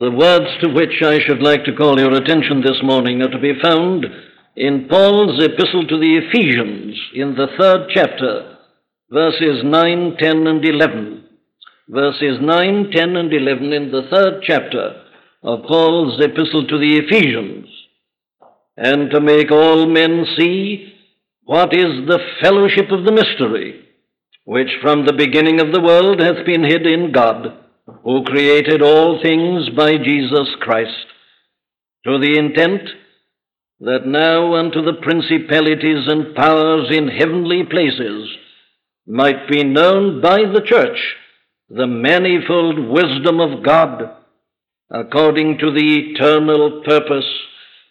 The words to which I should like to call your attention this morning are to be found in Paul's epistle to the Ephesians in the third chapter, verses 9, 10, and 11. Verses 9, 10, and 11 in the third chapter of Paul's epistle to the Ephesians. And to make all men see what is the fellowship of the mystery, which from the beginning of the world hath been hid in God who created all things by Jesus Christ, to the intent that now unto the principalities and powers in heavenly places might be known by the church the manifold wisdom of God, according to the eternal purpose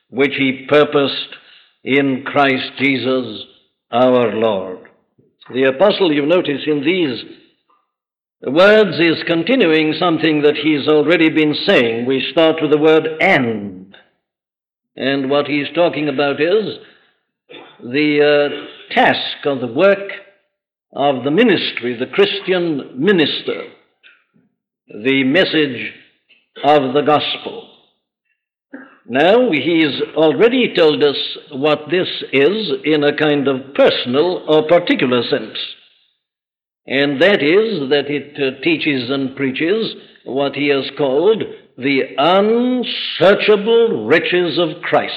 which he purposed in Christ Jesus our Lord. The apostle, you notice in these the words is continuing something that he's already been saying. We start with the word and. And what he's talking about is the uh, task or the work of the ministry, the Christian minister, the message of the gospel. Now, he's already told us what this is in a kind of personal or particular sense and that is that it uh, teaches and preaches what he has called the unsearchable riches of Christ.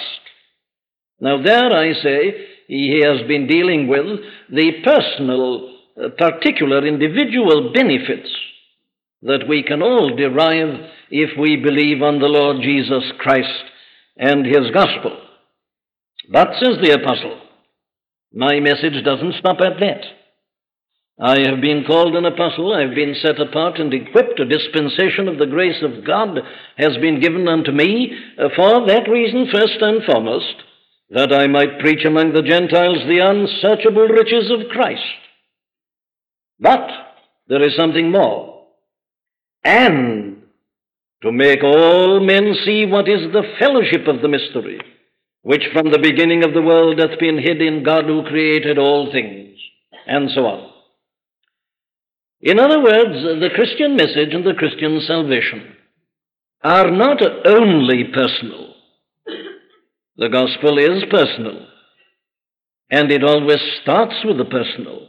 Now, there I say he has been dealing with the personal, uh, particular, individual benefits that we can all derive if we believe on the Lord Jesus Christ and his gospel. But, says the apostle, my message doesn't stop at that. I have been called an apostle, I have been set apart and equipped. A dispensation of the grace of God has been given unto me uh, for that reason, first and foremost, that I might preach among the Gentiles the unsearchable riches of Christ. But there is something more. And to make all men see what is the fellowship of the mystery, which from the beginning of the world hath been hid in God who created all things, and so on. In other words, the Christian message and the Christian salvation are not only personal. The gospel is personal, and it always starts with the personal.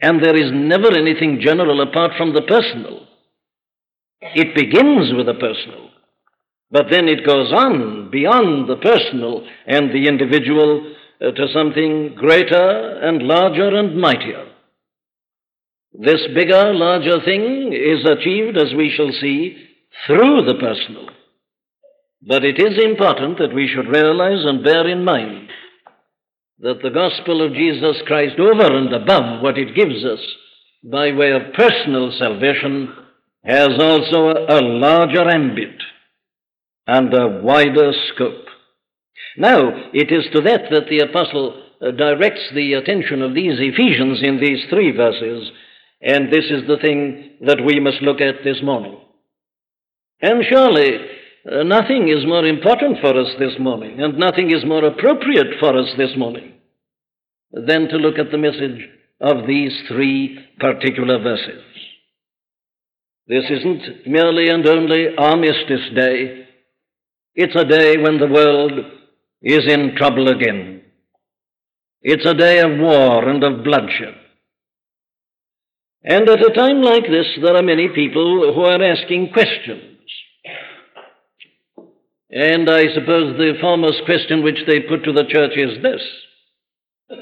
And there is never anything general apart from the personal. It begins with the personal, but then it goes on beyond the personal and the individual uh, to something greater and larger and mightier. This bigger, larger thing is achieved, as we shall see, through the personal. But it is important that we should realize and bear in mind that the gospel of Jesus Christ, over and above what it gives us by way of personal salvation, has also a, larger ambit and a wider scope. Now, it is to that that the apostle uh, directs the attention of these Ephesians in these three verses and this is the thing that we must look at this morning. And surely uh, nothing is more important for us this morning, and nothing is more appropriate for us this morning than to look at the message of these three particular verses. This isn't merely and only Armistice Day. It's a day when the world is in trouble again. It's a day of war and of bloodshed. And at a time like this, there are many people who are asking questions. And I suppose the foremost question which they put to the church is this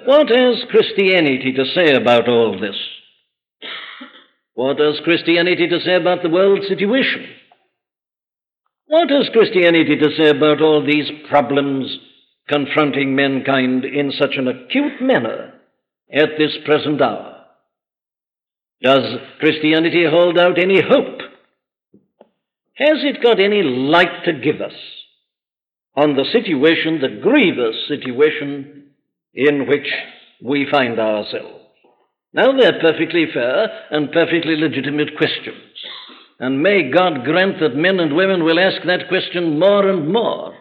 What has Christianity to say about all this? What has Christianity to say about the world situation? What has Christianity to say about all these problems confronting mankind in such an acute manner at this present hour? Does Christianity hold out any hope? Has it got any light to give us on the situation, the grievous situation in which we find ourselves? Now, they're perfectly fair and perfectly legitimate questions. And may God grant that men and women will ask that question more and more.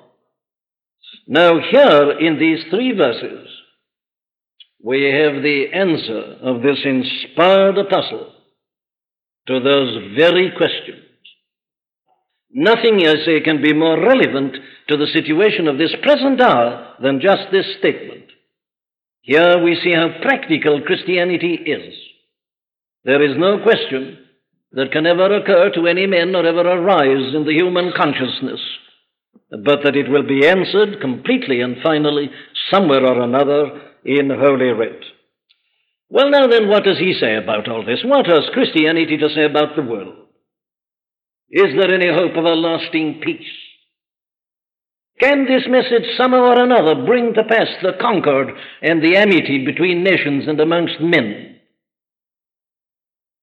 Now, here in these three verses, we have the answer of this inspired apostle to those very questions. Nothing, I say, eh, can be more relevant to the situation of this present hour than just this statement. Here we see how practical Christianity is. There is no question that can ever occur to any man or ever arise in the human consciousness, but that it will be answered completely and finally somewhere or another in Holy Writ. Well, now then, what does he say about all this? What has Christianity to say about the world? Is there any hope of a lasting peace? Can this message somehow or another bring to pass the concord and the amity between nations and amongst men,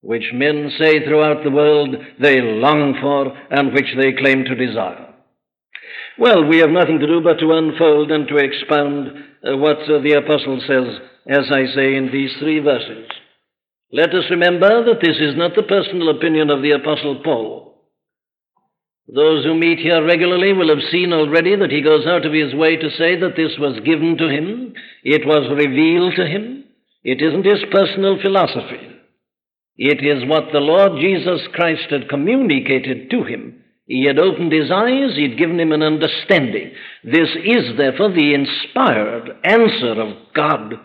which men say throughout the world they long for and which they claim to desire? Well, we have nothing to do but to unfold and to expound what uh, the apostle says, as I say in these three verses. Let us remember that this is not the personal opinion of the apostle Paul. Those who meet here regularly will have seen already that he goes out of his way to say that this was given to him, it was revealed to him. It isn't his personal philosophy. It is what the Lord Jesus Christ had communicated to him. He had opened his eyes, he had given him an understanding. This is, therefore, the inspired answer of God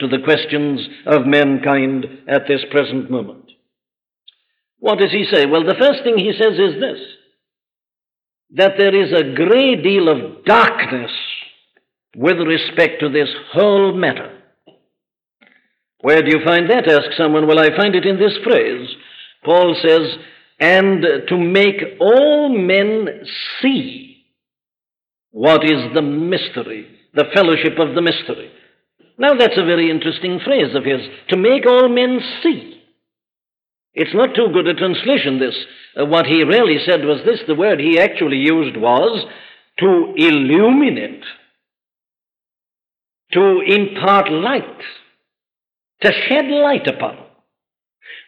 to the questions of mankind at this present moment. What does he say? Well, the first thing he says is this that there is a great deal of darkness with respect to this whole matter. Where do you find that? Ask someone. Well, I find it in this phrase. Paul says, and to make all men see what is the mystery, the fellowship of the mystery. Now, that's a very interesting phrase of his, to make all men see. It's not too good a translation, this. Uh, what he really said was this the word he actually used was to illuminate, to impart light, to shed light upon.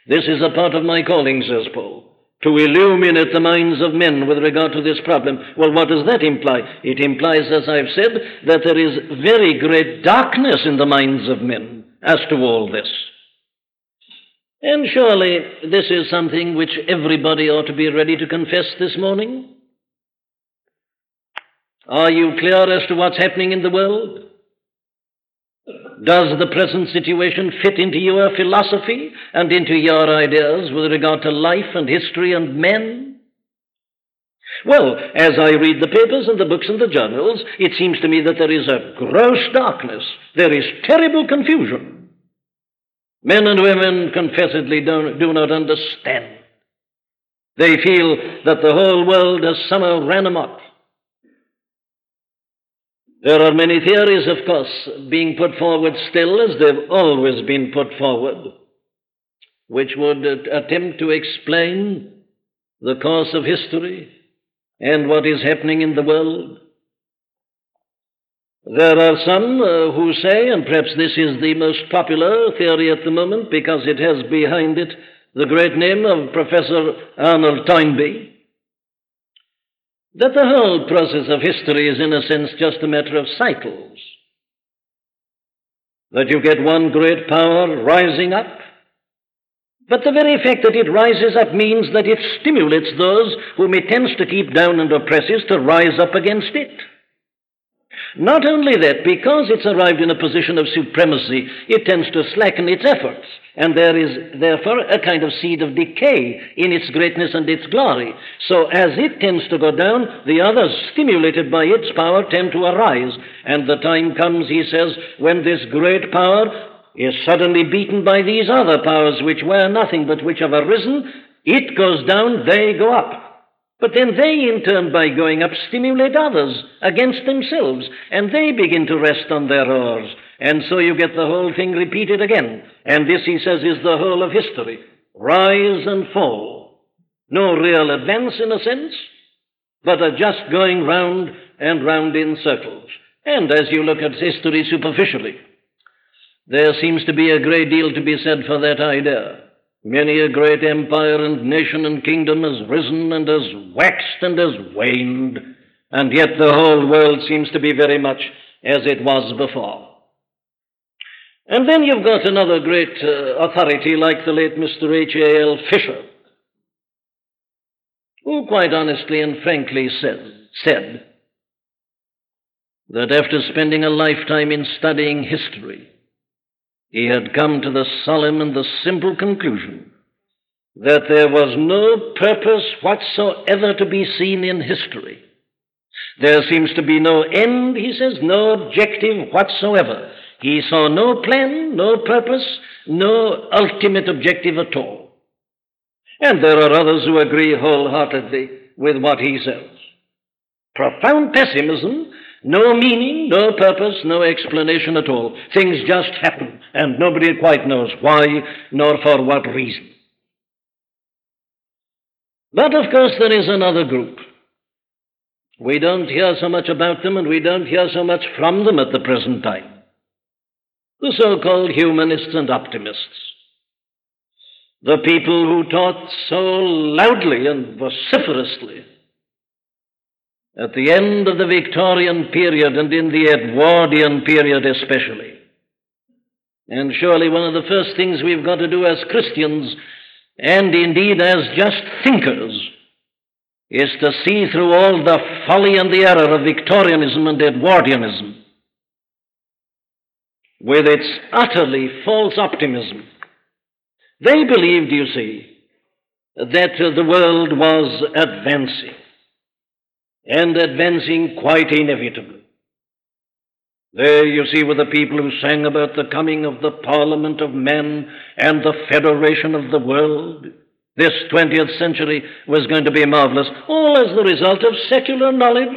This is a part of my calling, says Paul. To illuminate the minds of men with regard to this problem. Well, what does that imply? It implies, as I've said, that there is very great darkness in the minds of men as to all this. And surely this is something which everybody ought to be ready to confess this morning. Are you clear as to what's happening in the world? Does the present situation fit into your philosophy and into your ideas with regard to life and history and men? Well, as I read the papers and the books and the journals, it seems to me that there is a gross darkness. There is terrible confusion. Men and women confessedly don't, do not understand. They feel that the whole world has somehow ran amok. There are many theories, of course, being put forward still, as they've always been put forward, which would attempt to explain the course of history and what is happening in the world. There are some uh, who say, and perhaps this is the most popular theory at the moment because it has behind it the great name of Professor Arnold Toynbee, that the whole process of history is, in a sense, just a matter of cycles. That you get one great power rising up, but the very fact that it rises up means that it stimulates those whom it tends to keep down and oppresses to rise up against it. Not only that, because it's arrived in a position of supremacy, it tends to slacken its efforts, and there is therefore a kind of seed of decay in its greatness and its glory. So as it tends to go down, the others, stimulated by its power, tend to arise, and the time comes, he says, when this great power is suddenly beaten by these other powers which were nothing but which have arisen, it goes down, they go up. But then they, in turn, by going up, stimulate others against themselves, and they begin to rest on their oars. And so you get the whole thing repeated again. And this, he says, is the whole of history rise and fall. No real advance, in a sense, but are just going round and round in circles. And as you look at history superficially, there seems to be a great deal to be said for that idea. Many a great empire and nation and kingdom has risen and has waxed and has waned, and yet the whole world seems to be very much as it was before. And then you've got another great uh, authority like the late Mr. H.A.L. Fisher, who quite honestly and frankly said, said that after spending a lifetime in studying history, he had come to the solemn and the simple conclusion that there was no purpose whatsoever to be seen in history. There seems to be no end, he says, no objective whatsoever. He saw no plan, no purpose, no ultimate objective at all. And there are others who agree wholeheartedly with what he says. Profound pessimism no meaning, no purpose, no explanation at all. Things just happen, and nobody quite knows why nor for what reason. But of course, there is another group. We don't hear so much about them, and we don't hear so much from them at the present time. The so called humanists and optimists. The people who taught so loudly and vociferously at the end of the Victorian period and in the Edwardian period especially. And surely one of the first things we've got to do as Christians, and indeed as just thinkers, is to see through all the folly and the error of Victorianism and Edwardianism with its utterly false optimism. They believed, you see, that the world was advancing and advancing quite inevitably. There you see were the people who sang about the coming of the Parliament of Men and the Federation of the World. This 20th century was going to be marvelous, all as the result of secular knowledge,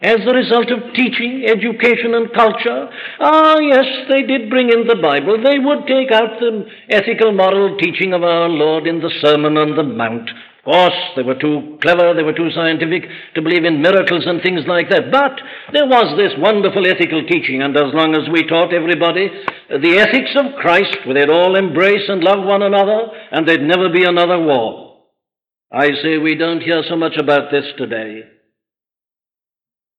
as the result of teaching, education, and culture. Ah, yes, they did bring in the Bible. They would take out the ethical, moral teaching of our Lord in the Sermon on the Mount. Of course, they were too clever, they were too scientific to believe in miracles and things like that. But there was this wonderful ethical teaching, and as long as we taught everybody the ethics of Christ, where they'd all embrace and love one another, and there'd never be another war. I say we don't hear so much about this today.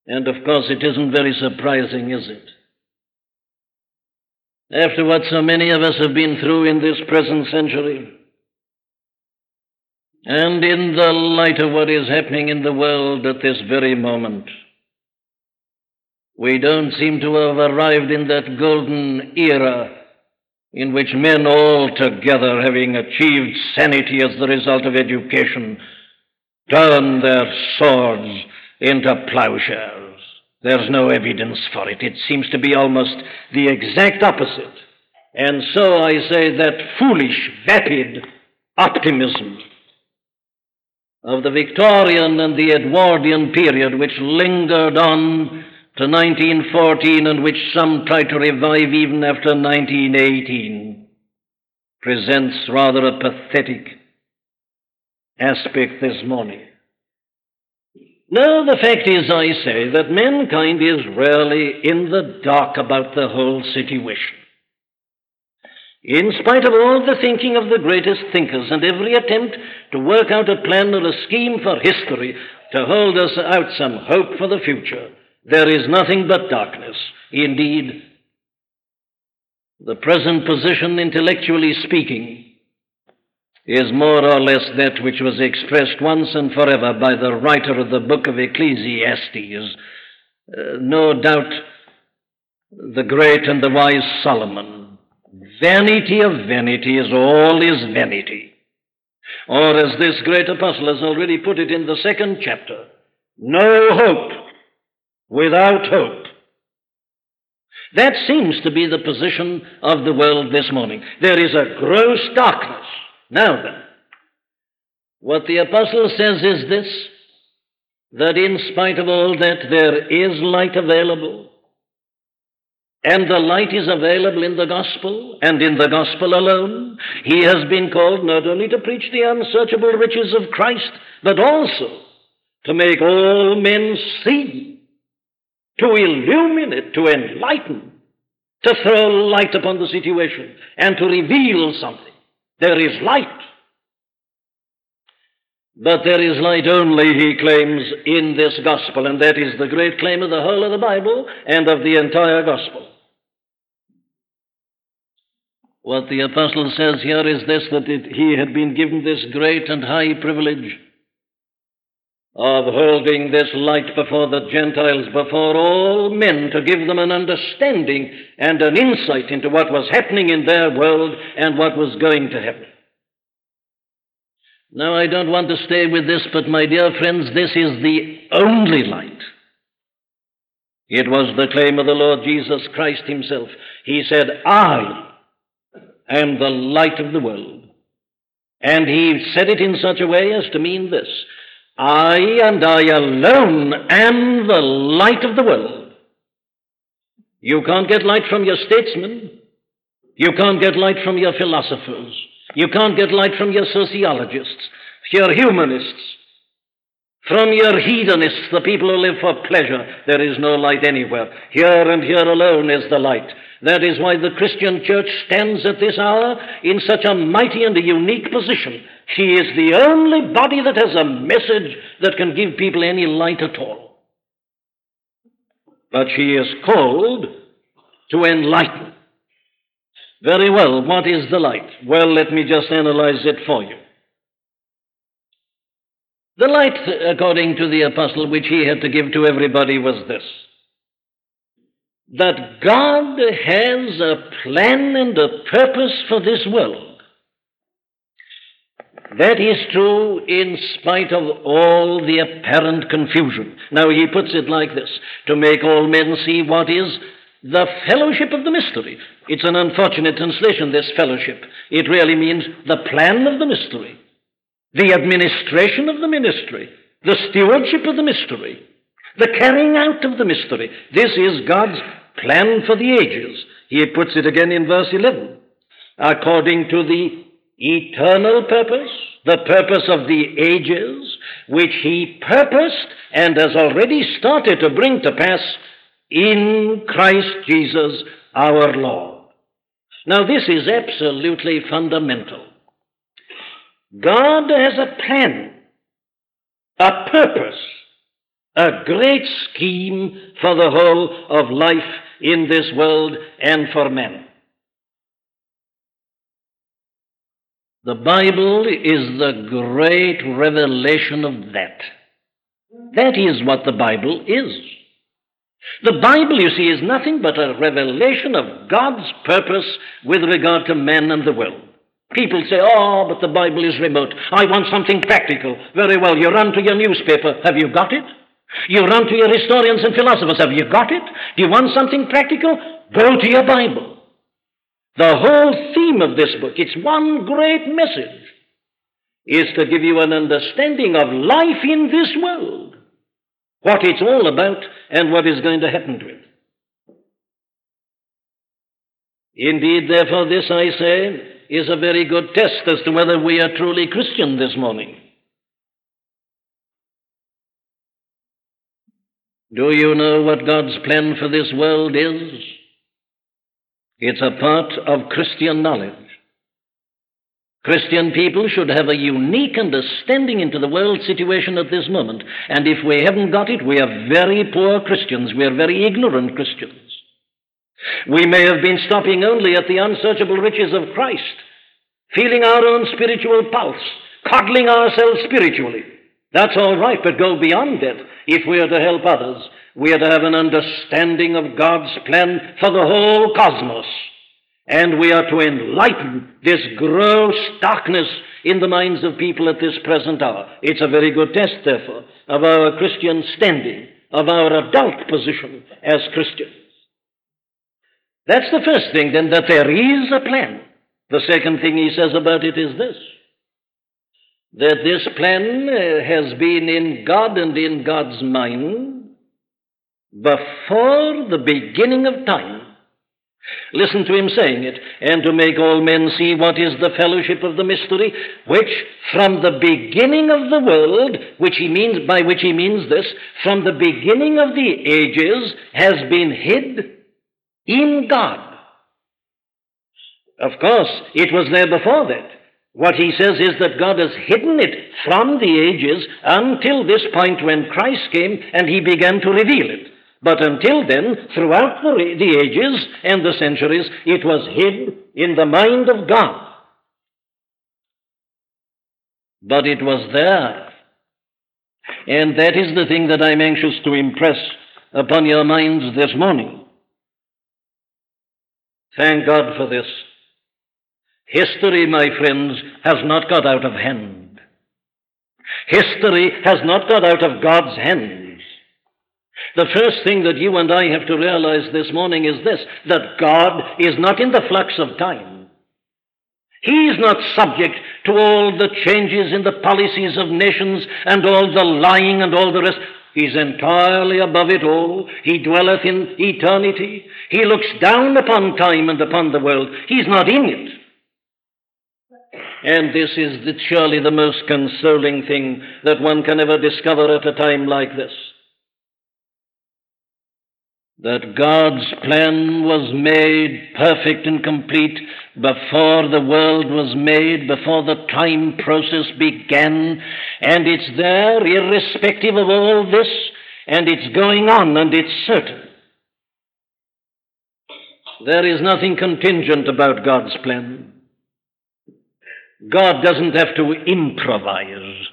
And of course, it isn't very surprising, is it? After what so many of us have been through in this present century, and in the light of what is happening in the world at this very moment, we don't seem to have arrived in that golden era in which men all together, having achieved sanity as the result of education, turn their swords into plowshares. There's no evidence for it. It seems to be almost the exact opposite. And so I say that foolish, vapid optimism of the Victorian and the Edwardian period, which lingered on to 1914 and which some tried to revive even after 1918, presents rather a pathetic aspect this morning. No, the fact is, I say, that mankind is really in the dark about the whole situation. In spite of all the thinking of the greatest thinkers and every attempt to work out a plan or a scheme for history to hold us out some hope for the future, there is nothing but darkness. Indeed, the present position, intellectually speaking, is more or less that which was expressed once and forever by the writer of the book of Ecclesiastes. Uh, no doubt, the great and the wise Solomon Vanity of vanities, all is vanity. Or, as this great apostle has already put it in the second chapter, no hope without hope. That seems to be the position of the world this morning. There is a gross darkness. Now then, what the apostle says is this that in spite of all that, there is light available. And the light is available in the gospel and in the gospel alone. He has been called not only to preach the unsearchable riches of Christ, but also to make all men see, to illuminate, to enlighten, to throw light upon the situation, and to reveal something. There is light. But there is light only, he claims, in this gospel, and that is the great claim of the whole of the Bible and of the entire gospel. What the apostle says here is this that it, he had been given this great and high privilege of holding this light before the Gentiles, before all men, to give them an understanding and an insight into what was happening in their world and what was going to happen. Now, I don't want to stay with this, but my dear friends, this is the only light. It was the claim of the Lord Jesus Christ Himself. He said, I am the light of the world. And He said it in such a way as to mean this I and I alone am the light of the world. You can't get light from your statesmen. You can't get light from your philosophers. You can't get light from your sociologists, your humanists, from your hedonists, the people who live for pleasure. There is no light anywhere. Here and here alone is the light. That is why the Christian church stands at this hour in such a mighty and a unique position. She is the only body that has a message that can give people any light at all. But she is called to enlighten. Very well, what is the light? Well, let me just analyze it for you. The light, according to the apostle, which he had to give to everybody was this that God has a plan and a purpose for this world. That is true in spite of all the apparent confusion. Now he puts it like this to make all men see what is the fellowship of the mystery. It's an unfortunate translation, this fellowship. It really means the plan of the mystery, the administration of the ministry, the stewardship of the mystery, the carrying out of the mystery. This is God's plan for the ages. He puts it again in verse 11. According to the eternal purpose, the purpose of the ages, which he purposed and has already started to bring to pass in Christ Jesus our Lord. Now, this is absolutely fundamental. God has a plan, a purpose, a great scheme for the whole of life in this world and for men. The Bible is the great revelation of that. That is what the Bible is. The Bible, you see, is nothing but a revelation of God's purpose with regard to men and the world. People say, oh, but the Bible is remote. I want something practical. Very well, you run to your newspaper. Have you got it? You run to your historians and philosophers. Have you got it? Do you want something practical? Go to your Bible. The whole theme of this book, its one great message, is to give you an understanding of life in this world, what it's all about, and what is going to happen to it. Indeed, therefore, this, I say, is a very good test as to whether we are truly Christian this morning. Do you know what God's plan for this world is? It's a part of Christian knowledge. Christian people should have a unique understanding into the world situation at this moment. And if we haven't got it, we are very poor Christians. We are very ignorant Christians. We may have been stopping only at the unsearchable riches of Christ, feeling our own spiritual pulse, coddling ourselves spiritually. That's all right, but go beyond it if we are to help others. We are to have an understanding of God's plan for the whole cosmos. And we are to enlighten this gross darkness in the minds of people at this present hour. It's a very good test, therefore, of our Christian standing, of our adult position as Christians. That's the first thing, then, that there is a plan. The second thing he says about it is this that this plan uh, has been in God and in God's mind before the beginning of time. Listen to him saying it, and to make all men see what is the fellowship of the mystery, which from the beginning of the world, which he means by which he means this, from the beginning of the ages has been hid in God. Of course, it was there before that. What he says is that God has hidden it from the ages until this point when Christ came and he began to reveal it. But until then, throughout the, the ages and the centuries, it was hid in the mind of God. But it was there. And that is the thing that I'm anxious to impress upon your minds this morning. Thank God for this. History, my friends, has not got out of hand. History has not got out of God's hands. The first thing that you and I have to realize this morning is this that God is not in the flux of time. He is not subject to all the changes in the policies of nations and all the lying and all the rest. He's entirely above it all. He dwelleth in eternity. He looks down upon time and upon the world. He's not in it. And this is the, surely the most consoling thing that one can ever discover at a time like this. That God's plan was made perfect and complete before the world was made, before the time process began, and it's there irrespective of all this, and it's going on, and it's certain. There is nothing contingent about God's plan. God doesn't have to improvise.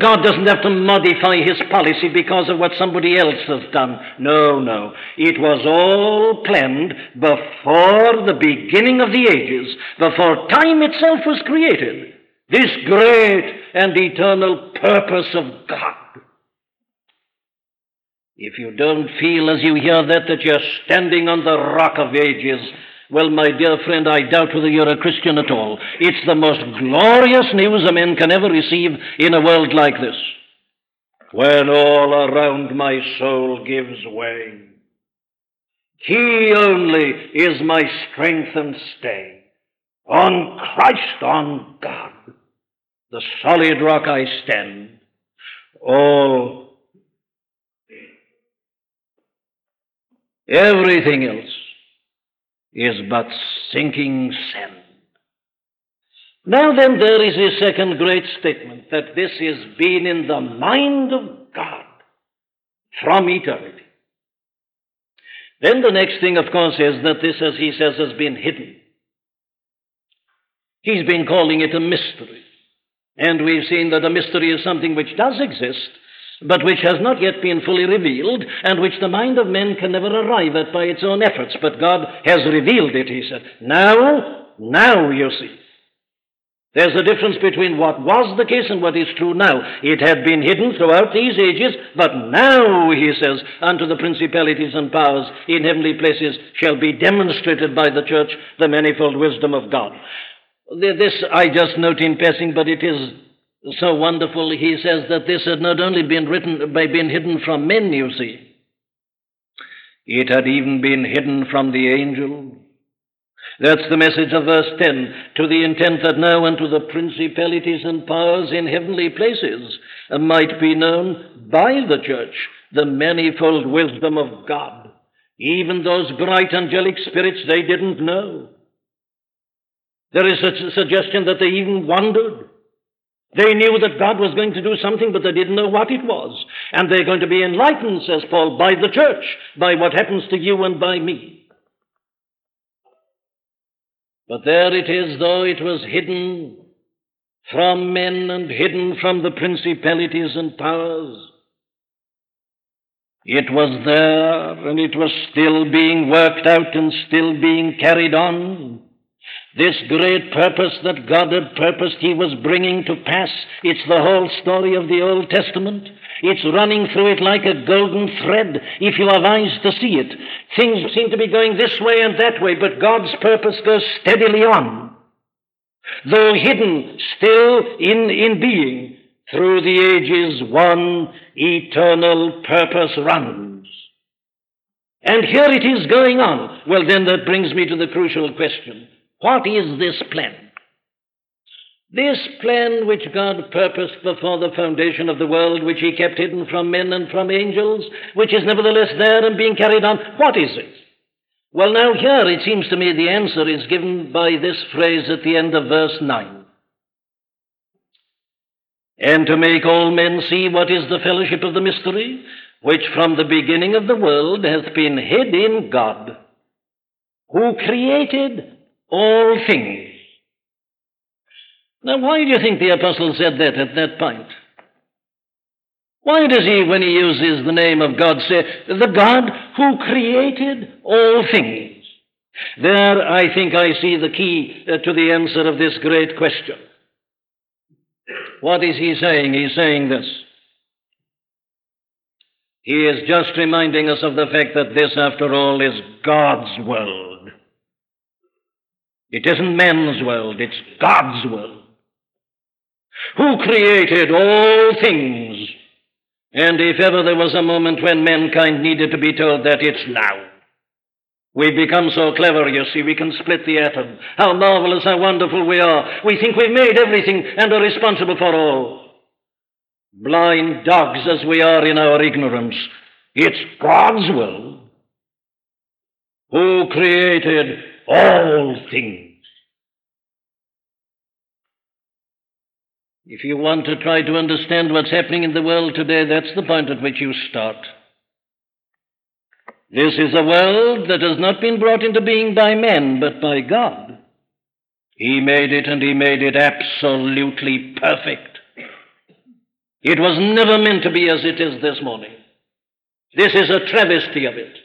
God doesn't have to modify his policy because of what somebody else has done. No, no. It was all planned before the beginning of the ages, before time itself was created. This great and eternal purpose of God. If you don't feel as you hear that that you're standing on the rock of ages, well, my dear friend, I doubt whether you're a Christian at all. It's the most glorious news a man can ever receive in a world like this. When all around my soul gives way, He only is my strength and stay. On Christ, on God, the solid rock I stand. All, everything else is but sinking sand. Now then, there is a second great statement that this has been in the mind of God from eternity. Then the next thing, of course, is that this, as he says, has been hidden. He's been calling it a mystery. And we've seen that a mystery is something which does exist, but which has not yet been fully revealed, and which the mind of men can never arrive at by its own efforts. But God has revealed it, he said. Now, now you see. There's a difference between what was the case and what is true now. It had been hidden throughout these ages, but now, he says, unto the principalities and powers in heavenly places shall be demonstrated by the church the manifold wisdom of God. This I just note in passing, but it is so wonderful. He says that this had not only been written been hidden from men, you see, it had even been hidden from the angels. That's the message of verse 10, to the intent that now unto the principalities and powers in heavenly places might be known by the church the manifold wisdom of God. Even those bright angelic spirits they didn't know. There is a suggestion that they even wondered. They knew that God was going to do something, but they didn't know what it was. And they're going to be enlightened, says Paul, by the church, by what happens to you and by me. But there it is, though it was hidden from men and hidden from the principalities and powers. It was there, and it was still being worked out and still being carried on. This great purpose that God had purposed He was bringing to pass. It's the whole story of the Old Testament. It's running through it like a golden thread if you have eyes to see it. Things seem to be going this way and that way, but God's purpose goes steadily on. Though hidden, still in, in being, through the ages, one eternal purpose runs. And here it is going on. Well, then that brings me to the crucial question. What is this plan? This plan which God purposed before the foundation of the world, which He kept hidden from men and from angels, which is nevertheless there and being carried on, what is it? Well, now here it seems to me the answer is given by this phrase at the end of verse 9. And to make all men see what is the fellowship of the mystery, which from the beginning of the world hath been hid in God, who created all things. Now, why do you think the apostle said that at that point? Why does he, when he uses the name of God, say, the God who created all things? There, I think I see the key uh, to the answer of this great question. What is he saying? He's saying this. He is just reminding us of the fact that this, after all, is God's world. It isn't man's world, it's God's world. Who created all things and if ever there was a moment when mankind needed to be told that, it's now. We've become so clever, you see, we can split the atom. How marvelous, how wonderful we are. We think we've made everything and are responsible for all. Blind dogs as we are in our ignorance, it's God's will who created all things. If you want to try to understand what's happening in the world today, that's the point at which you start. This is a world that has not been brought into being by men, but by God. He made it, and He made it absolutely perfect. It was never meant to be as it is this morning. This is a travesty of it.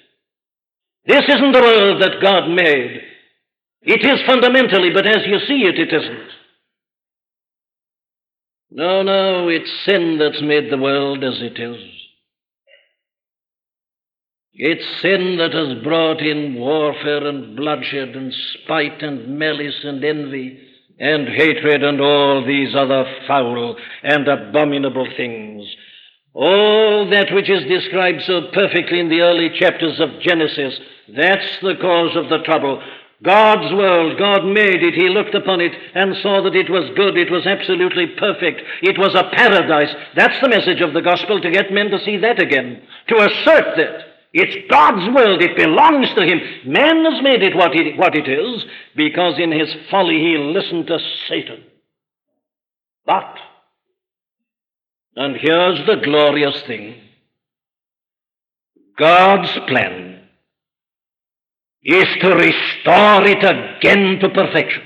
This isn't the world that God made. It is fundamentally, but as you see it, it isn't. No, no, it's sin that's made the world as it is. It's sin that has brought in warfare and bloodshed and spite and malice and envy and hatred and all these other foul and abominable things. All that which is described so perfectly in the early chapters of Genesis, that's the cause of the trouble. God's world, God made it. He looked upon it and saw that it was good. It was absolutely perfect. It was a paradise. That's the message of the gospel to get men to see that again. To assert that it's God's world. It belongs to Him. Man has made it what it, what it is because in his folly he listened to Satan. But, and here's the glorious thing God's plan is to restore it again to perfection.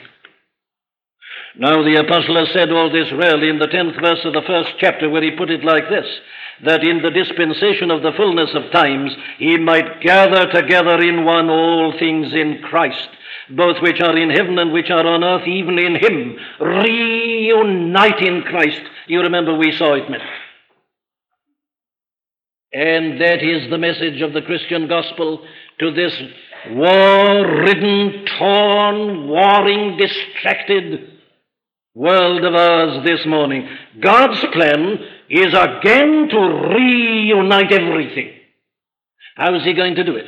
Now, the apostle has said all this really in the tenth verse of the first chapter, where he put it like this that in the dispensation of the fullness of times he might gather together in one all things in Christ, both which are in heaven and which are on earth, even in him, reunite in Christ. You remember we saw it, meant. And that is the message of the Christian gospel to this war ridden, torn, warring, distracted world of ours this morning. God's plan is again to reunite everything. How is He going to do it?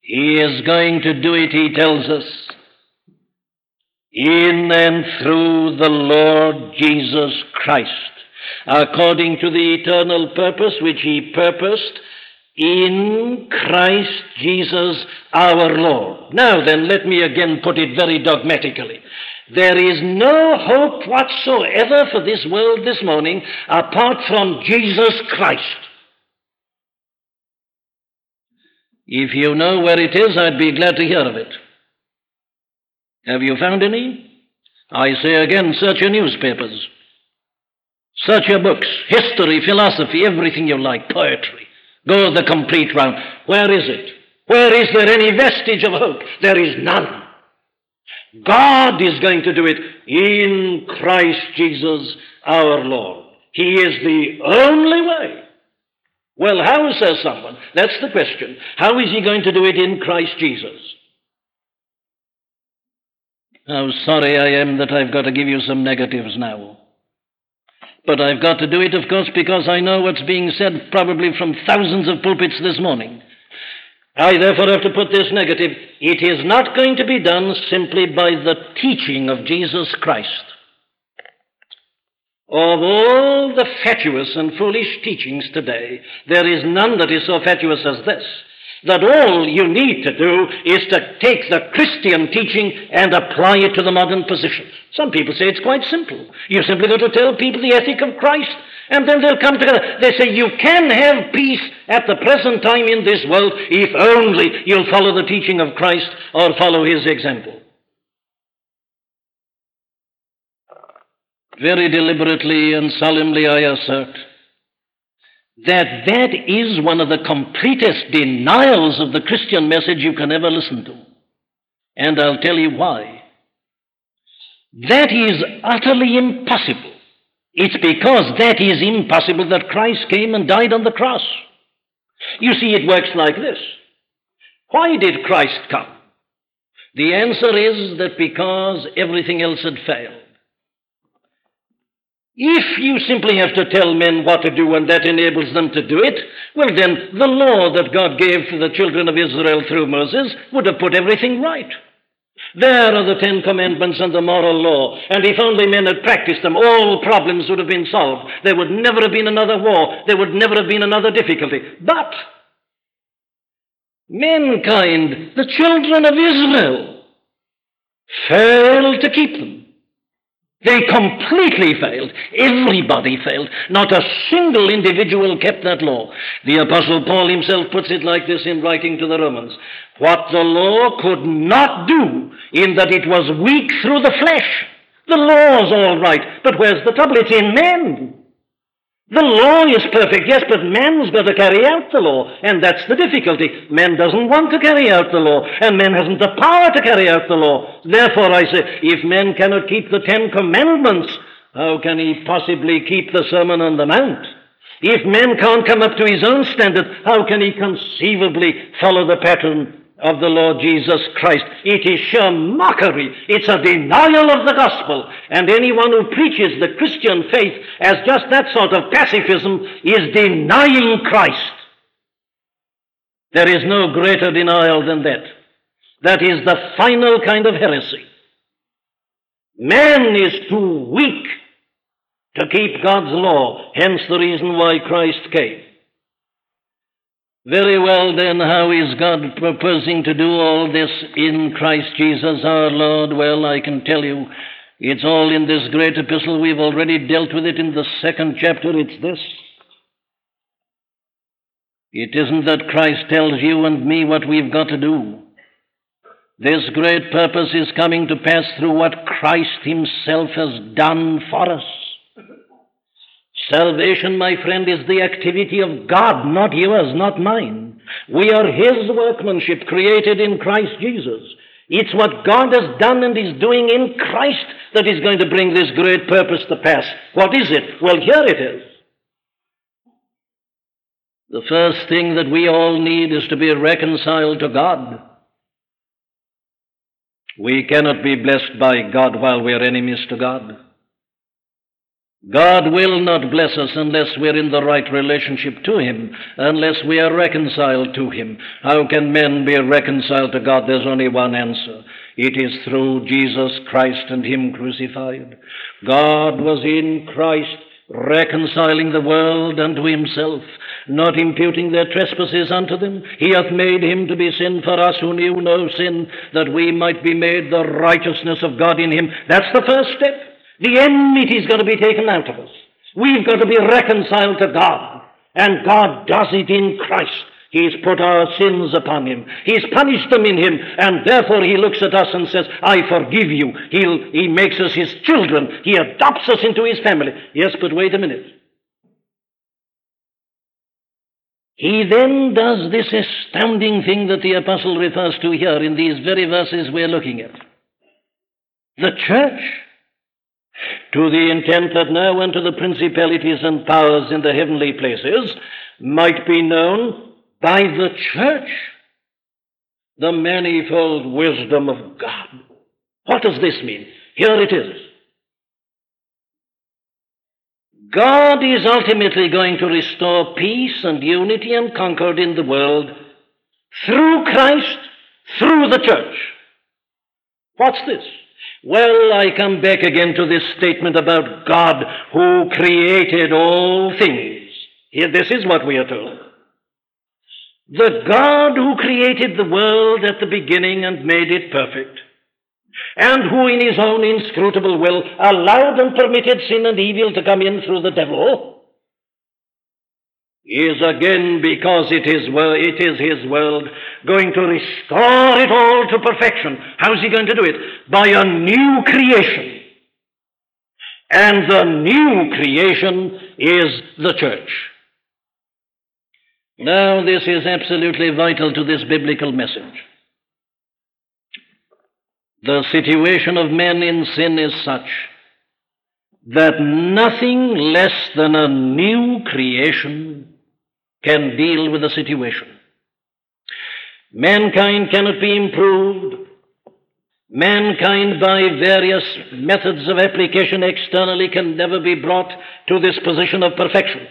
He is going to do it, He tells us, in and through the Lord Jesus Christ, according to the eternal purpose which He purposed in Christ Jesus our Lord. Now then, let me again put it very dogmatically. There is no hope whatsoever for this world this morning apart from Jesus Christ. If you know where it is, I'd be glad to hear of it. Have you found any? I say again, search your newspapers. Search your books, history, philosophy, everything you like, poetry. Go the complete round. Where is it? Where is there any vestige of hope? There is none. God is going to do it in Christ Jesus our Lord. He is the only way. Well, how, says someone? That's the question. How is he going to do it in Christ Jesus? How sorry I am that I've got to give you some negatives now. But I've got to do it, of course, because I know what's being said probably from thousands of pulpits this morning. I therefore have to put this negative. It is not going to be done simply by the teaching of Jesus Christ. Of all the fatuous and foolish teachings today, there is none that is so fatuous as this that all you need to do is to take the Christian teaching and apply it to the modern position. Some people say it's quite simple. You simply got to tell people the ethic of Christ, and then they'll come together. They say you can have peace at the present time in this world if only you'll follow the teaching of Christ or follow his example. Very deliberately and solemnly I assert that that is one of the completest denials of the Christian message you can ever listen to. And I'll tell you why. That is utterly impossible. It's because that is impossible that Christ came and died on the cross. You see, it works like this. Why did Christ come? The answer is that because everything else had failed. If you simply have to tell men what to do and that enables them to do it, well, then the law that God gave to the children of Israel through Moses would have put everything right. There are the Ten Commandments and the moral law, and if only men had practiced them, all problems would have been solved. There would never have been another war, there would never have been another difficulty. But mankind, the children of Israel, failed to keep them. They completely failed. Everybody failed. Not a single individual kept that law. The Apostle Paul himself puts it like this in writing to the Romans What the law could not do, in that it was weak through the flesh. The law's all right, but where's the trouble? It's in men. The law is perfect, yes, but man's got to carry out the law, and that's the difficulty. Man doesn't want to carry out the law, and man hasn't the power to carry out the law. Therefore, I say, if man cannot keep the Ten Commandments, how can he possibly keep the Sermon on the Mount? If man can't come up to his own standard, how can he conceivably follow the pattern of the Lord Jesus Christ. It is sheer mockery. It's a denial of the gospel. And anyone who preaches the Christian faith as just that sort of pacifism is denying Christ. There is no greater denial than that. That is the final kind of heresy. Man is too weak to keep God's law, hence the reason why Christ came. Very well, then, how is God proposing to do all this in Christ Jesus our Lord? Well, I can tell you, it's all in this great epistle. We've already dealt with it in the second chapter. It's this. It isn't that Christ tells you and me what we've got to do. This great purpose is coming to pass through what Christ Himself has done for us. Salvation, my friend, is the activity of God, not yours, not mine. We are His workmanship created in Christ Jesus. It's what God has done and is doing in Christ that is going to bring this great purpose to pass. What is it? Well, here it is. The first thing that we all need is to be reconciled to God. We cannot be blessed by God while we are enemies to God. God will not bless us unless we're in the right relationship to Him, unless we are reconciled to Him. How can men be reconciled to God? There's only one answer. It is through Jesus Christ and Him crucified. God was in Christ reconciling the world unto Himself, not imputing their trespasses unto them. He hath made Him to be sin for us who knew no sin, that we might be made the righteousness of God in Him. That's the first step. The enmity is going to be taken out of us. We've got to be reconciled to God. And God does it in Christ. He's put our sins upon him. He's punished them in him. And therefore he looks at us and says, I forgive you. He'll, he makes us his children. He adopts us into his family. Yes, but wait a minute. He then does this astounding thing that the apostle refers to here in these very verses we're looking at. The church to the intent that now unto the principalities and powers in the heavenly places might be known by the church the manifold wisdom of God. What does this mean? Here it is. God is ultimately going to restore peace and unity and concord in the world through Christ, through the church. What's this? Well, I come back again to this statement about God who created all things. Here, this is what we are told. The God who created the world at the beginning and made it perfect, and who in his own inscrutable will allowed and permitted sin and evil to come in through the devil, is again, because it is, it is His world, going to restore it all to perfection. How is He going to do it? By a new creation. And the new creation is the church. Now, this is absolutely vital to this biblical message. The situation of men in sin is such that nothing less than a new creation can deal with the situation. Mankind cannot be improved. Mankind, by various methods of application externally, can never be brought to this position of perfection.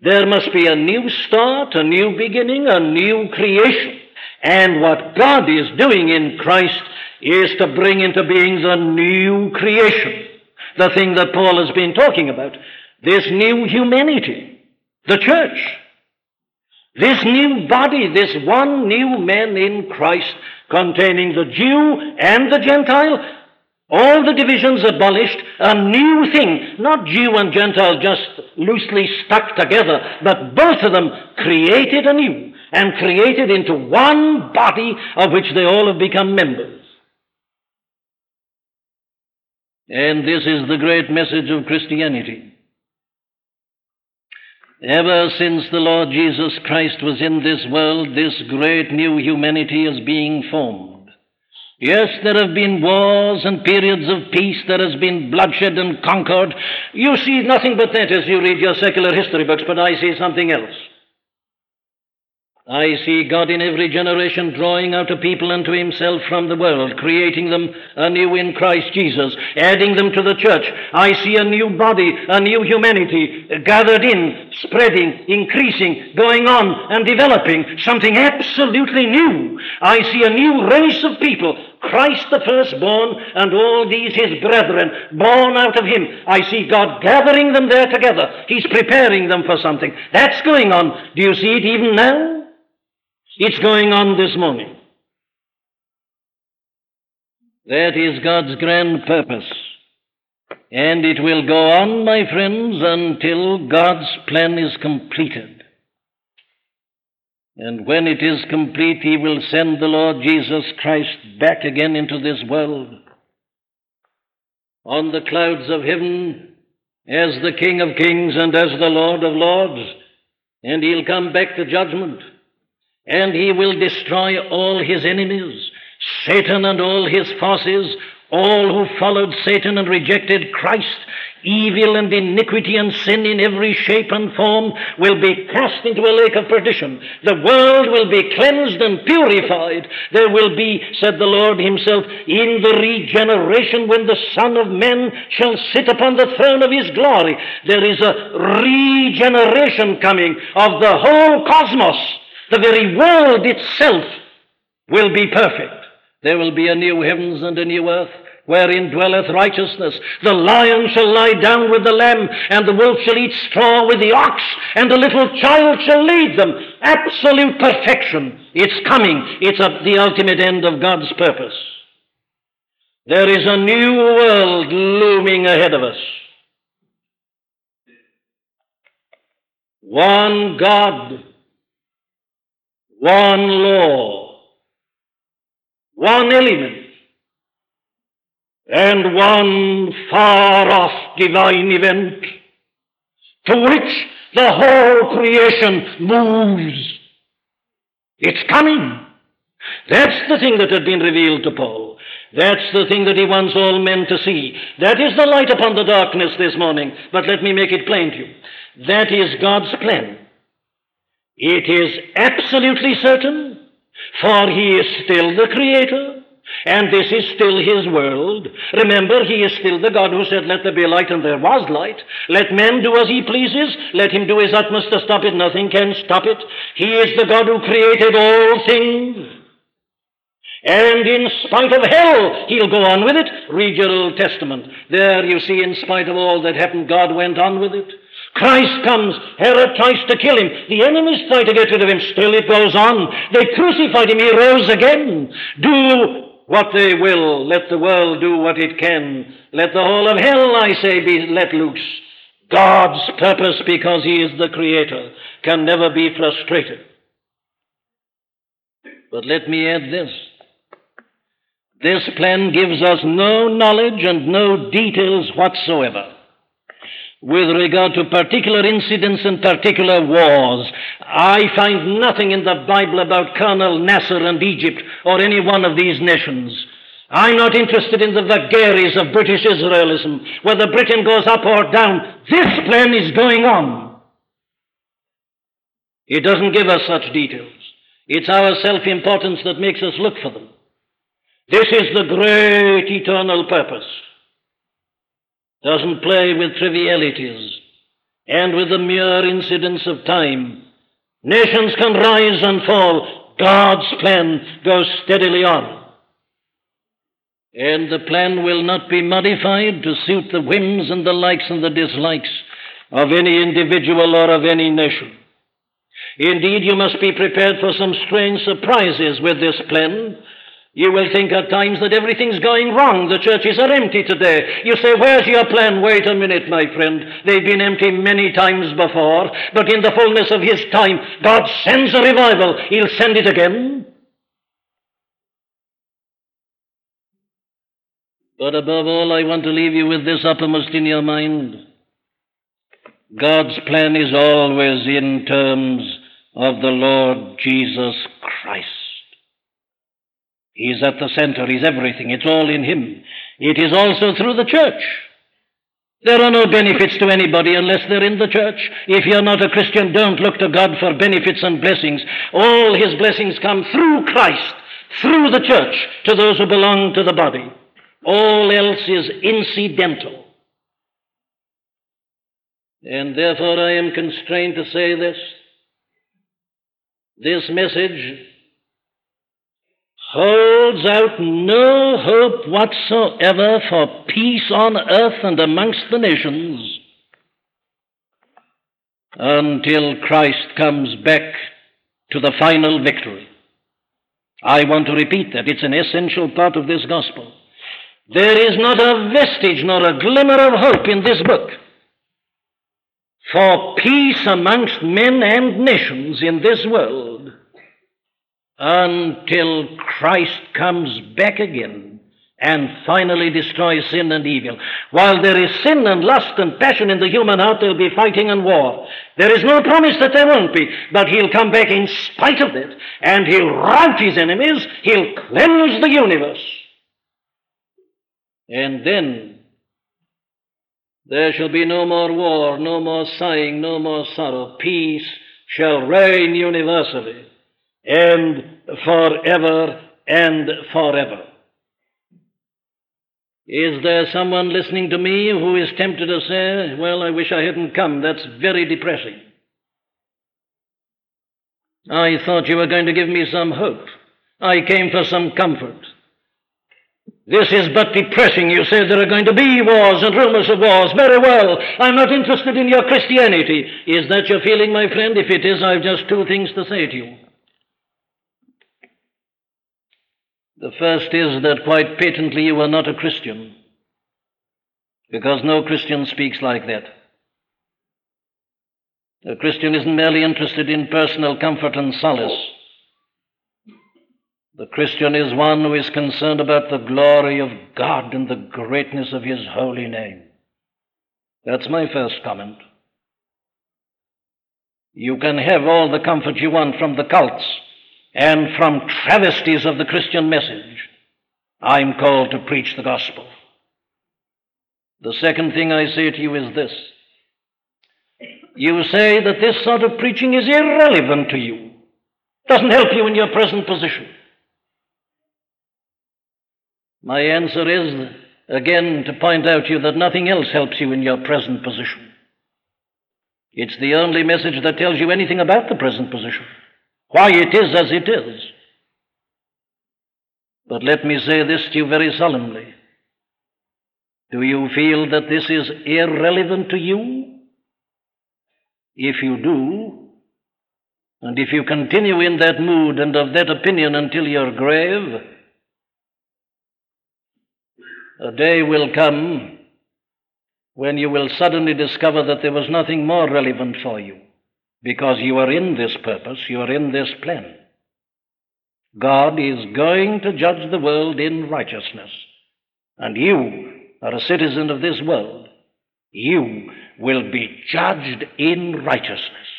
There must be a new start, a new beginning, a new creation. And what God is doing in Christ is to bring into being the new creation, the thing that Paul has been talking about, this new humanity, the church. This new body, this one new man in Christ, containing the Jew and the Gentile, all the divisions abolished, a new thing, not Jew and Gentile just loosely stuck together, but both of them created anew and created into one body of which they all have become members. And this is the great message of Christianity. Ever since the Lord Jesus Christ was in this world, this great new humanity is being formed. Yes, there have been wars and periods of peace. There has been bloodshed and concord. You see nothing but that as you read your secular history books, but I see something else. I see God in every generation drawing out a people unto himself from the world, creating them anew in Christ Jesus, adding them to the church. I see a new body, a new humanity gathered in, spreading, increasing, going on and developing something absolutely new. I see a new race of people, Christ the firstborn and all these his brethren, born out of him. I see God gathering them there together. He's preparing them for something. That's going on. Do you see it even now? It's going on this morning. That is God's grand purpose. And it will go on, my friends, until God's plan is completed. And when it is complete, He will send the Lord Jesus Christ back again into this world on the clouds of heaven as the King of kings and as the Lord of lords. And He'll come back to judgment and he will destroy all his enemies, Satan and all his forces, all who followed Satan and rejected Christ. Evil and iniquity and sin in every shape and form will be cast into a lake of perdition. The world will be cleansed and purified. There will be, said the Lord Himself, in the regeneration when the Son of Man shall sit upon the throne of His glory. There is a regeneration coming of the whole cosmos. The very world itself will be perfect. There will be a new heavens and a new earth wherein dwelleth righteousness. The lion shall lie down with the lamb, and the wolf shall eat straw with the ox, and the little child shall lead them. Absolute perfection. It's coming. It's the ultimate end of God's purpose. There is a new world looming ahead of us. One God one law, one element, and one far off divine event to which the whole creation moves. It's coming. That's the thing that had been revealed to Paul. That's the thing that he wants all men to see. That is the light upon the darkness this morning. But let me make it plain to you. That is God's plan. It is absolutely certain, for he is still the creator, and this is still his world. Remember, he is still the God who said, Let there be light, and there was light. Let man do as he pleases. Let him do his utmost to stop it. Nothing can stop it. He is the God who created all things. And in spite of hell, he'll go on with it. Read your Old Testament. There you see, in spite of all that happened, God went on with it. Christ comes. Herod tries to kill him. The enemies try to get rid of him. Still it goes on. They crucified him. He rose again. Do what they will. Let the world do what it can. Let the whole of hell, I say, be let loose. God's purpose, because He is the Creator, can never be frustrated. But let me add this. This plan gives us no knowledge and no details whatsoever with regard to particular incidents and particular wars. I find nothing in the Bible about Colonel Nasser and Egypt or any one of these nations. I'm not interested in the vagaries of British Israelism, whether Britain goes up or down. This plan is going on. It doesn't give us such details. It's our self importance that makes us look for them. This is the great eternal purpose doesn't play with trivialities and with the mere incidents of time. Nations can rise and fall. God's plan goes steadily on. And the plan will not be modified to suit the whims and the likes and the dislikes of any individual or of any nation. Indeed, you must be prepared for some strange surprises with this plan you will think at times that everything's going wrong. The churches are empty today. You say, Where's your plan? Wait a minute, my friend. They've been empty many times before, but in the fullness of His time, God sends a revival. He'll send it again. But above all, I want to leave you with this uppermost in your mind. God's plan is always in terms of the Lord Jesus Christ. He's at the center. He's everything. It's all in Him. It is also through the church. There are no benefits to anybody unless they're in the church. If you're not a Christian, don't look to God for benefits and blessings. All His blessings come through Christ, through the church, to those who belong to the body. All else is incidental. And therefore I am constrained to say this. This message holds out no hope whatsoever for peace on earth and amongst the nations until Christ comes back to the final victory. I want to repeat that. It's an essential part of this gospel. There is not a vestige nor a glimmer of hope in this book for peace amongst men and nations in this world until Christ comes back again and finally destroys sin and evil. While there is sin and lust and passion in the human heart, there'll be fighting and war. There is no promise that there won't be, but he'll come back in spite of it, and he'll rout his enemies, he'll cleanse the universe. And then there shall be no more war, no more sighing, no more sorrow. Peace shall reign universally and forever and forever. Is there someone listening to me who is tempted to say, Well, I wish I hadn't come? That's very depressing. I thought you were going to give me some hope. I came for some comfort. This is but depressing. You say there are going to be wars and rumors of wars. Very well. I'm not interested in your Christianity. Is that your feeling, my friend? If it is, I've just two things to say to you. The first is that quite patently you are not a Christian, because no Christian speaks like that. A Christian isn't merely interested in personal comfort and solace. The Christian is one who is concerned about the glory of God and the greatness of His holy name. That's my first comment. You can have all the comfort you want from the cults and from travesties of the Christian message, I'm called to preach the gospel. The second thing I say to you is this. You say that this sort of preaching is irrelevant to you, doesn't help you in your present position. My answer is, again, to point out to you that nothing else helps you in your present position. It's the only message that tells you anything about the present position why it is as it is. But let me say this to you very solemnly. Do you feel that this is irrelevant to you? If you do, and if you continue in that mood and of that opinion until your grave, a day will come when you will suddenly discover that there was nothing more relevant for you because you are in this purpose, you are in this plan. God is going to judge the world in righteousness. And you are a citizen of this world. You will be judged in righteousness.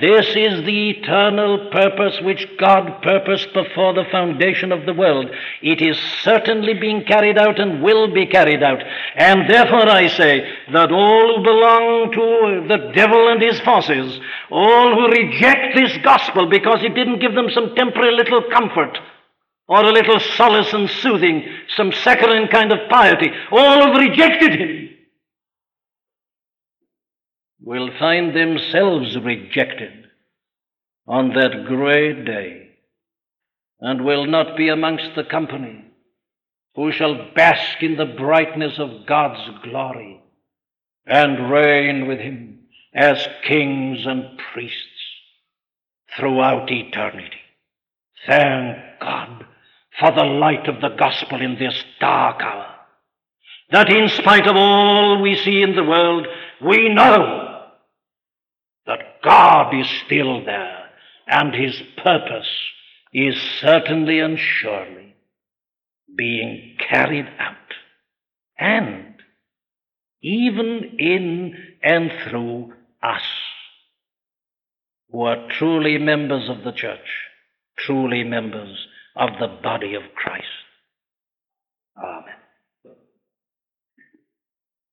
This is the eternal purpose which God purposed before the foundation of the world. It is certainly being carried out and will be carried out. And therefore I say that all who belong to the devil and his forces, all who reject this gospel because it didn't give them some temporary little comfort, or a little solace and soothing, some saccharine kind of piety, all have rejected him will find themselves rejected on that great day and will not be amongst the company who shall bask in the brightness of God's glory and reign with him as kings and priests throughout eternity. Thank God for the light of the gospel in this dark hour. That in spite of all we see in the world, we know God is still there and his purpose is certainly and surely being carried out. And even in and through us, who are truly members of the church, truly members of the body of Christ.